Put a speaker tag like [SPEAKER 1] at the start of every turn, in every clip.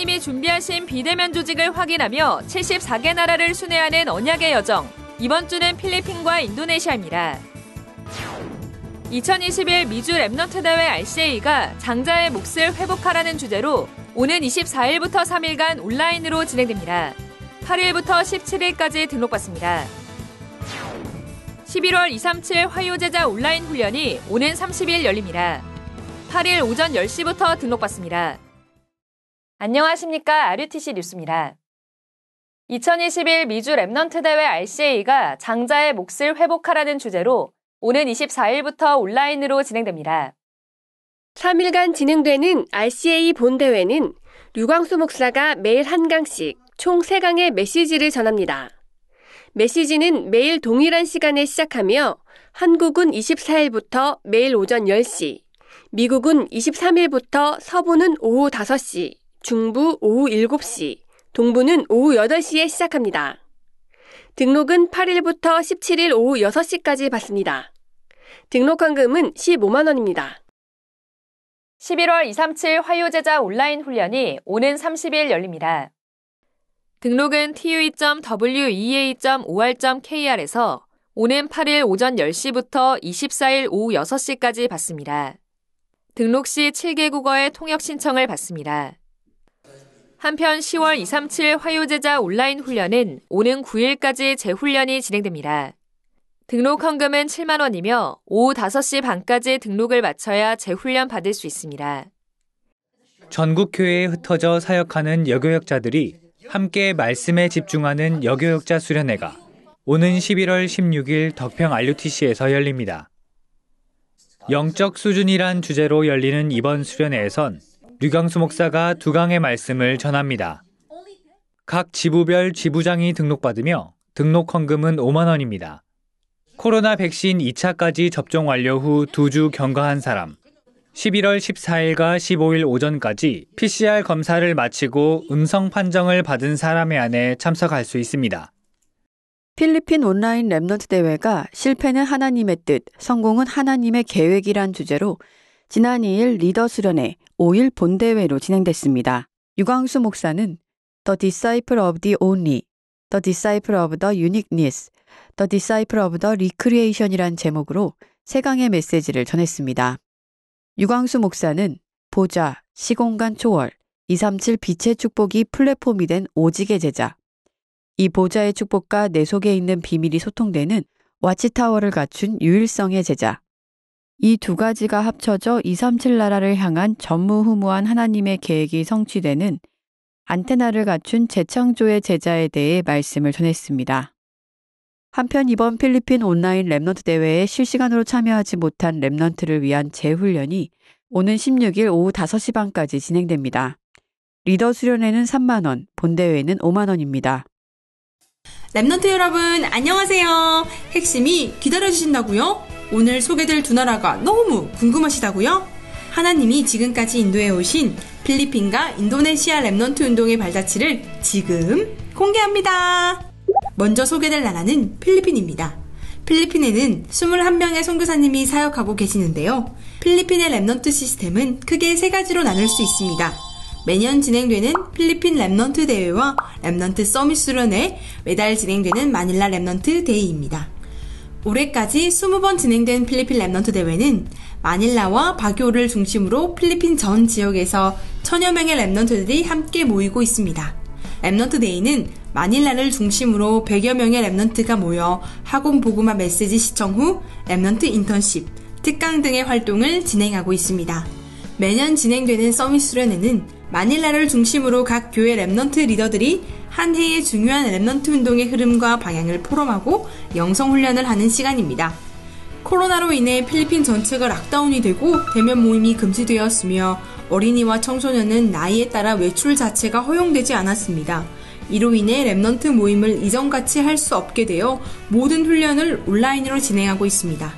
[SPEAKER 1] 하나님이 준비하신 비대면 조직을 확인하며 74개 나라를 순회하는 언약의 여정. 이번 주는 필리핀과 인도네시아입니다. 2021 미주 Remnant 대회 RCA가 장자의 몫을 회복하라는 주제로 오는 24일부터 3일간 온라인으로 진행됩니다. 8일부터 17일까지 등록받습니다. 11월 237 화요제자 온라인 훈련이 오는 30일 열립니다. 8일 오전 10시부터 등록받습니다. 안녕하십니까. RUTC 뉴스입니다. 2021 미주 Remnant 대회 RCA가 장자의 몫을 회복하라는 주제로 오는 24일부터 온라인으로 진행됩니다.
[SPEAKER 2] 3일간 진행되는 RCA 본대회는 류광수 목사가 매일 한 강씩 총 3강의 메시지를 전합니다. 메시지는 매일 동일한 시간에 시작하며 한국은 24일부터 매일 오전 10시, 미국은 23일부터 서부는 오후 5시, 중부 오후 7시, 동부는 오후 8시에 시작합니다. 등록은 8일부터 17일 오후 6시까지 받습니다. 등록 환금은 15만원입니다.
[SPEAKER 1] 11월 237 화요제자 온라인 훈련이 오는 30일 열립니다. 등록은 tue.wea.or.kr에서 오는 8일 오전 10시부터 24일 오후 6시까지 받습니다. 등록 시 7개 국어의 통역 신청을 받습니다. 한편 10월 237 화요제자 온라인 훈련은 오는 9일까지 재훈련이 진행됩니다. 등록 헌금은 7만 원이며 오후 5시 반까지 등록을 마쳐야 재훈련 받을 수 있습니다.
[SPEAKER 3] 전국 교회에 흩어져 사역하는 여교역자들이 함께 말씀에 집중하는 여교역자 수련회가 오는 11월 16일 덕평 RUTC에서 열립니다. 영적 수준이란 주제로 열리는 이번 수련회에선 류경수 목사가 두 강의 말씀을 전합니다. 각 지부별 지부장이 등록받으며 등록 헌금은 5만 원입니다. 코로나 백신 2차까지 접종 완료 후 두 주 경과한 사람, 11월 14일과 15일 오전까지 PCR 검사를 마치고 음성 판정을 받은 사람에 한해 참석할 수 있습니다.
[SPEAKER 4] 필리핀 온라인 Remnant 대회가 실패는 하나님의 뜻, 성공은 하나님의 계획이란 주제로 지난 2일 리더 수련회 5일 본대회로 진행됐습니다. 유광수 목사는 The Disciple of the Only, The Disciple of the Uniqueness, The Disciple of the Recreation이란 제목으로 세 강의 메시지를 전했습니다. 유광수 목사는 보좌, 시공간 초월, 237 빛의 축복이 플랫폼이 된 오직의 제자, 이 보좌의 축복과 내 속에 있는 비밀이 소통되는 watchtower를 갖춘 유일성의 제자, 이 두 가지가 합쳐져 237 나라를 향한 전무후무한 하나님의 계획이 성취되는 안테나를 갖춘 재창조의 제자에 대해 말씀을 전했습니다. 한편 이번 필리핀 온라인 Remnant 대회에 실시간으로 참여하지 못한 Remnant를 위한 재훈련이 오는 16일 오후 5시 반까지 진행됩니다. 리더 수련회는 3만원, 본대회는 5만원입니다.
[SPEAKER 5] Remnant 여러분, 안녕하세요. 핵심이 기다려주신다고요? 오늘 소개될 두 나라가 너무 궁금하시다고요? 하나님이 지금까지 인도해 오신 필리핀과 인도네시아 Remnant 운동의 발자취를 지금 공개합니다. 먼저 소개될 나라는 필리핀입니다. 필리핀에는 21명의 선교사님이 사역하고 계시는데요. 필리핀의 Remnant 시스템은 크게 세 가지로 나눌 수 있습니다. 매년 진행되는 필리핀 Remnant 대회와 Remnant Summit 수련회, 매달 진행되는 마닐라 Remnant Day입니다. 올해까지 20번 진행된 필리핀 Remnant 대회는 마닐라와 바기오를 중심으로 필리핀 전 지역에서 천여 명의 Remnant들이 함께 모이고 있습니다. Remnant Day는 마닐라를 중심으로 100여 명의 Remnant가 모여 학원 복음화 메시지 시청 후 Remnant 인턴십, 특강 등의 활동을 진행하고 있습니다. 매년 진행되는 Summit 수련회는 마닐라를 중심으로 각 교회 Remnant 리더들이 한 해의 중요한 Remnant 운동의 흐름과 방향을 포럼하고 영성 훈련을 하는 시간입니다. 코로나로 인해 필리핀 전체가 lockdown이 되고 대면 모임이 금지되었으며 어린이와 청소년은 나이에 따라 외출 자체가 허용되지 않았습니다. 이로 인해 Remnant 모임을 이전같이 할 수 없게 되어 모든 훈련을 온라인으로 진행하고 있습니다.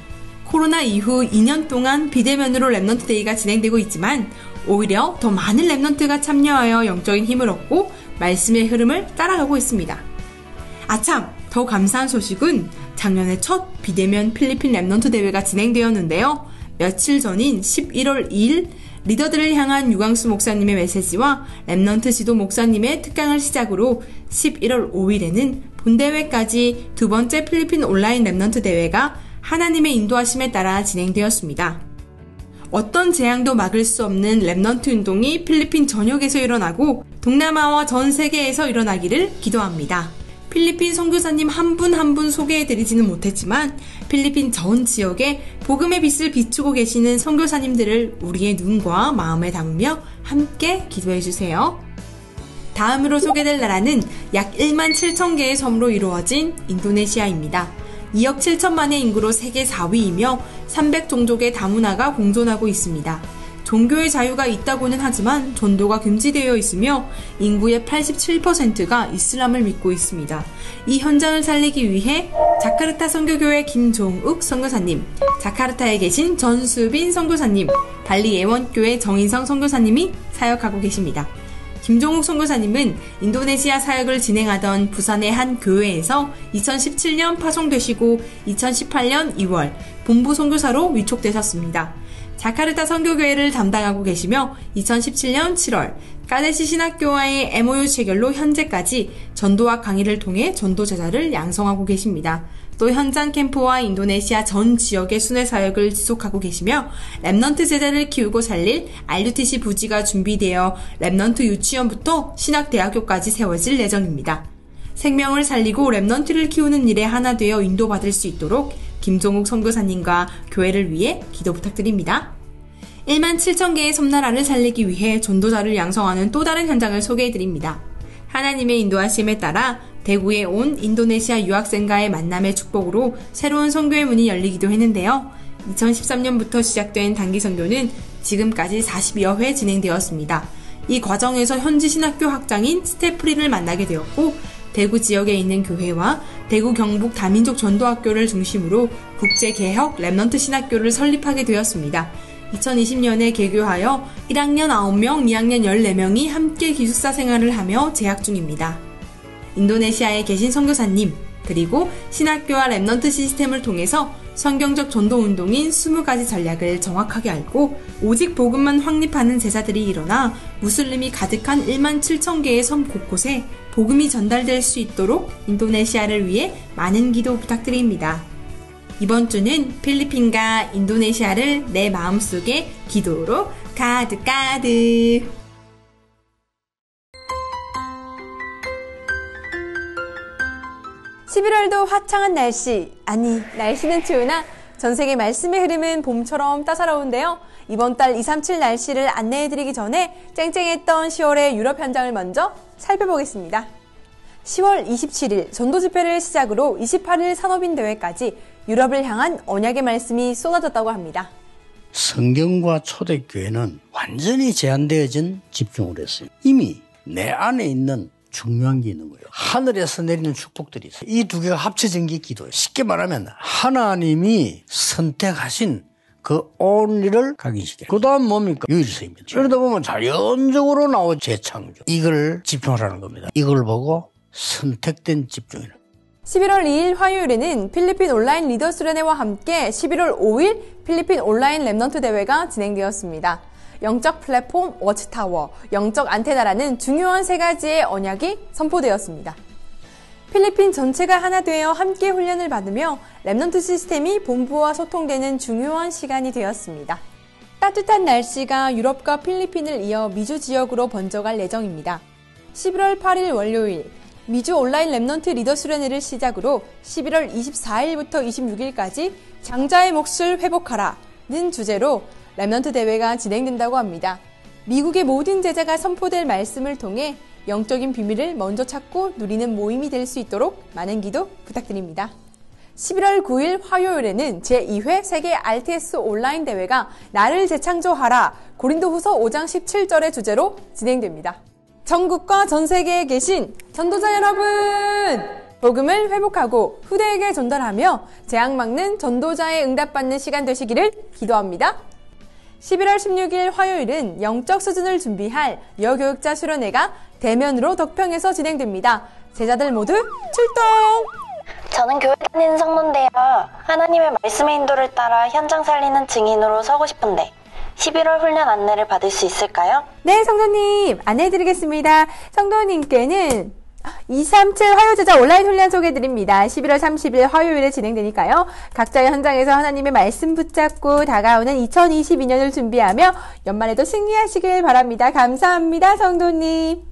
[SPEAKER 5] 코로나 이후 2년 동안 비대면으로 Remnant Day가 진행되고 있지만 오히려 더 많은 Remnant가 참여하여 영적인 힘을 얻고 말씀의 흐름을 따라가고 있습니다. 아참, 더 감사한 소식은 작년에 첫 비대면 필리핀 Remnant 대회가 진행되었는데요. 며칠 전인 11월 2일 리더들을 향한 유광수 목사님의 메시지와 Remnant 지도 목사님의 특강을 시작으로 11월 5일에는 본대회까지 두 번째 필리핀 온라인 Remnant 대회가 하나님의 인도하심에 따라 진행되었습니다. 어떤 재앙도 막을 수 없는 Remnant 운동이 필리핀 전역에서 일어나고 동남아와 전 세계에서 일어나기를 기도합니다. 필리핀 선교사님 한분 한 분 소개해드리지는 못했지만 필리핀 전 지역에 복음의 빛을 비추고 계시는 선교사님들을 우리의 눈과 마음에 담으며 함께 기도해 주세요. 다음으로 소개될 나라는 약 1만 7천 개의 섬으로 이루어진 인도네시아입니다. 2억 7천만의 인구로 세계 4위이며 300종족의 다문화가 공존하고 있습니다. 종교의 자유가 있다고는 하지만 전도가 금지되어 있으며 인구의 87%가 이슬람을 믿고 있습니다. 이 현장을 살리기 위해 자카르타 선교교회 김종욱 선교사님, 자카르타에 계신 전수빈 선교사님, 발리 예원교회 정인성 선교사님이 사역하고 계십니다. 김종욱 선교사님은 인도네시아 사역을 진행하던 부산의 한 교회에서 2017년 파송되시고 2018년 2월 본부 선교사로 위촉되셨습니다. 자카르타 선교교회를 담당하고 계시며 2017년 7월 까데시 신학교와의 MOU 체결로 현재까지 전도학 강의를 통해 전도 제자를 양성하고 계십니다. 또 현장 캠프와 인도네시아 전 지역의 순회 사역을 지속하고 계시며 Remnant 제자를 키우고 살릴 RUTC 부지가 준비되어 Remnant 유치원부터 신학대학교까지 세워질 예정입니다. 생명을 살리고 Remnant를 키우는 일에 하나 되어 인도받을 수 있도록 김종욱 선교사님과 교회를 위해 기도 부탁드립니다. 1만 7천 개의 섬나라를 살리기 위해 전도자를 양성하는 또 다른 현장을 소개해드립니다. 하나님의 인도하심에 따라 대구에 온 인도네시아 유학생과의 만남의 축복으로 새로운 선교의 문이 열리기도 했는데요. 2013년부터 시작된 단기 선교는 지금까지 40여 회 진행되었습니다. 이 과정에서 현지 신학교 학장인 스테프리를 만나게 되었고 대구 지역에 있는 교회와 대구 경북 다민족 전도학교를 중심으로 국제개혁 Remnant 신학교를 설립하게 되었습니다. 2020년에 개교하여 1학년 9명, 2학년 14명이 함께 기숙사 생활을 하며 재학 중입니다. 인도네시아에 계신 선교사님, 그리고 신학교와 Remnant 시스템을 통해서 성경적 전도 운동인 20가지 전략을 정확하게 알고 오직 복음만 확립하는 제자들이 일어나 무슬림이 가득한 1만 7천 개의 섬 곳곳에 복음이 전달될 수 있도록 인도네시아를 위해 많은 기도 부탁드립니다. 이번 주는 필리핀과 인도네시아를 내 마음속에 기도로 가득가득
[SPEAKER 6] 11월도 화창한 날씨, 아니, 날씨는 추우나 전 세계 말씀의 흐름은 봄처럼 따사로운데요. 이번 달 2, 3, 7 날씨를 안내해드리기 전에 쨍쨍했던 10월의 유럽 현장을 먼저 살펴보겠습니다. 10월 27일 전도 집회를 시작으로 28일 산업인 대회까지 유럽을 향한 언약의 말씀이 쏟아졌다고 합니다.
[SPEAKER 7] 성경과 초대교회는 완전히 제한되어진 집중을 했어요. 이미 내 안에 있는 중요한 게 있는 거예요. 하늘에서 내리는 축복들이 있어요. 이 두 개가 합쳐진 게 기도예요. 쉽게 말하면 하나님이 선택하신 그 only를 각인시켜요. 그 다음 뭡니까? 유일성입니다. 그러다 보면 자연적으로 나온 재창조. 이걸 집중하라는 겁니다. 이걸 보고 선택된 집중이라.
[SPEAKER 6] 11월 2일 화요일에는 필리핀 온라인 리더 수련회와 함께 11월 5일 필리핀 온라인 Remnant 대회가 진행되었습니다. 영적 플랫폼 watchtower, 영적 안테나라는 중요한 세 가지의 언약이 선포되었습니다. 필리핀 전체가 하나 되어 함께 훈련을 받으며 Remnant 시스템이 본부와 소통되는 중요한 시간이 되었습니다. 따뜻한 날씨가 유럽과 필리핀을 이어 미주 지역으로 번져갈 예정입니다. 11월 8일 월요일 미주 온라인 Remnant 리더 수련회를 시작으로 11월 24일부터 26일까지 장자의 몫을 회복하라는 주제로 Remnant 대회가 진행된다고 합니다. 미국의 모든 제자가 선포될 말씀을 통해 영적인 비밀을 먼저 찾고 누리는 모임이 될 수 있도록 많은 기도 부탁드립니다. 11월 9일 화요일에는 제2회 세계 RTS 온라인 대회가 나를 재창조하라 고린도 후서 5장 17절의 주제로 진행됩니다. 전국과 전 세계에 계신 전도자 여러분! 복음을 회복하고 후대에게 전달하며 재앙 막는 전도자의 응답받는 시간 되시기를 기도합니다. 11월 16일 화요일은 영적 수준을 준비할 여교육자 수련회가 대면으로 덕평에서 진행됩니다. 제자들 모두 출동!
[SPEAKER 8] 저는 교회 다니는 성도인데요. 하나님의 말씀의 인도를 따라 현장 살리는 증인으로 서고 싶은데 11월 훈련 안내를 받을 수 있을까요?
[SPEAKER 5] 네, 성도님. 안내해드리겠습니다. 성도님께는 237 화요제자 온라인 훈련 소개드립니다. 11월 30일 화요일에 진행되니까요. 각자의 현장에서 하나님의 말씀 붙잡고 다가오는 2022년을 준비하며 연말에도 승리하시길 바랍니다. 감사합니다, 성도님.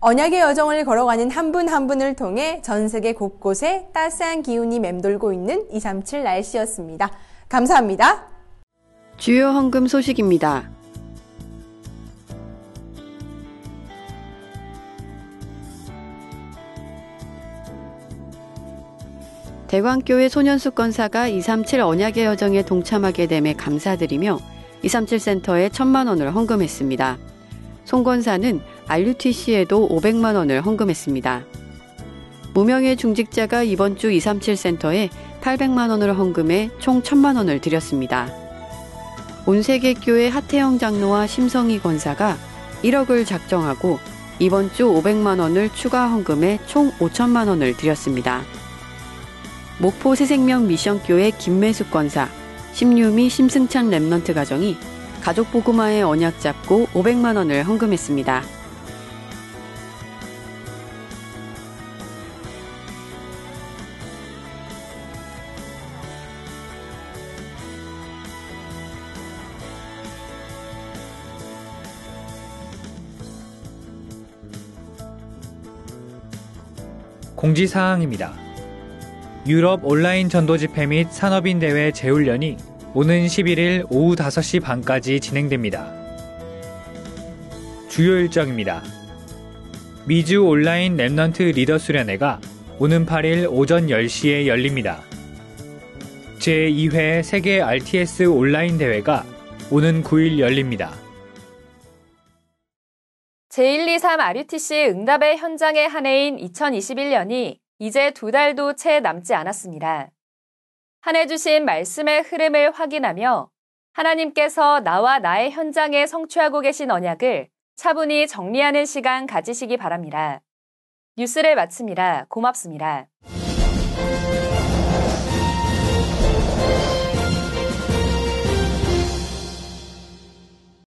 [SPEAKER 5] 언약의 여정을 걸어가는 한 분한 분을 통해 전 세계 곳곳에 따스한 기운이 맴돌고 있는 237 날씨였습니다. 감사합니다.
[SPEAKER 4] 주요 헌금 소식입니다. 대광교회 소년수 건사가 237 언약의 여정에 동참하게 됨에 감사드리며 237 센터에 천만 원을 헌금했습니다. 송 권사는 RUTC에도 500만 원을 헌금했습니다. 무명의 중직자가 이번 주 237 센터에 800만 원을 헌금해 총 1000만 원을 드렸습니다. 온세계 교회 하태영 장로와 심성희 권사가 1억을 작정하고 이번 주 500만 원을 추가 헌금해 총 5천만 원을 드렸습니다. 목포 새생명 미션교회 김매숙 권사, 심유미 심승찬 Remnant 가정이 가족 보그마의 언약 잡고 500만 원을 헌금했습니다.
[SPEAKER 3] 공지사항입니다. 유럽 온라인 전도 집회 및 산업인 대회 재훈련이 오는 11일 오후 5시 반까지 진행됩니다. 주요 일정입니다. 미주 온라인 Remnant 리더 수련회가 오는 8일 오전 10시에 열립니다. 제2회 세계 RTS 온라인 대회가 오는 9일 열립니다.
[SPEAKER 1] 제123 RUTC 응답의 현장의 한 해인 2021년이 이제 두 달도 채 남지 않았습니다. 한 해 주신 말씀의 흐름을 확인하며 하나님께서 나와 나의 현장에 성취하고 계신 언약을 차분히 정리하는 시간 가지시기 바랍니다. 뉴스를 마칩니다. 고맙습니다.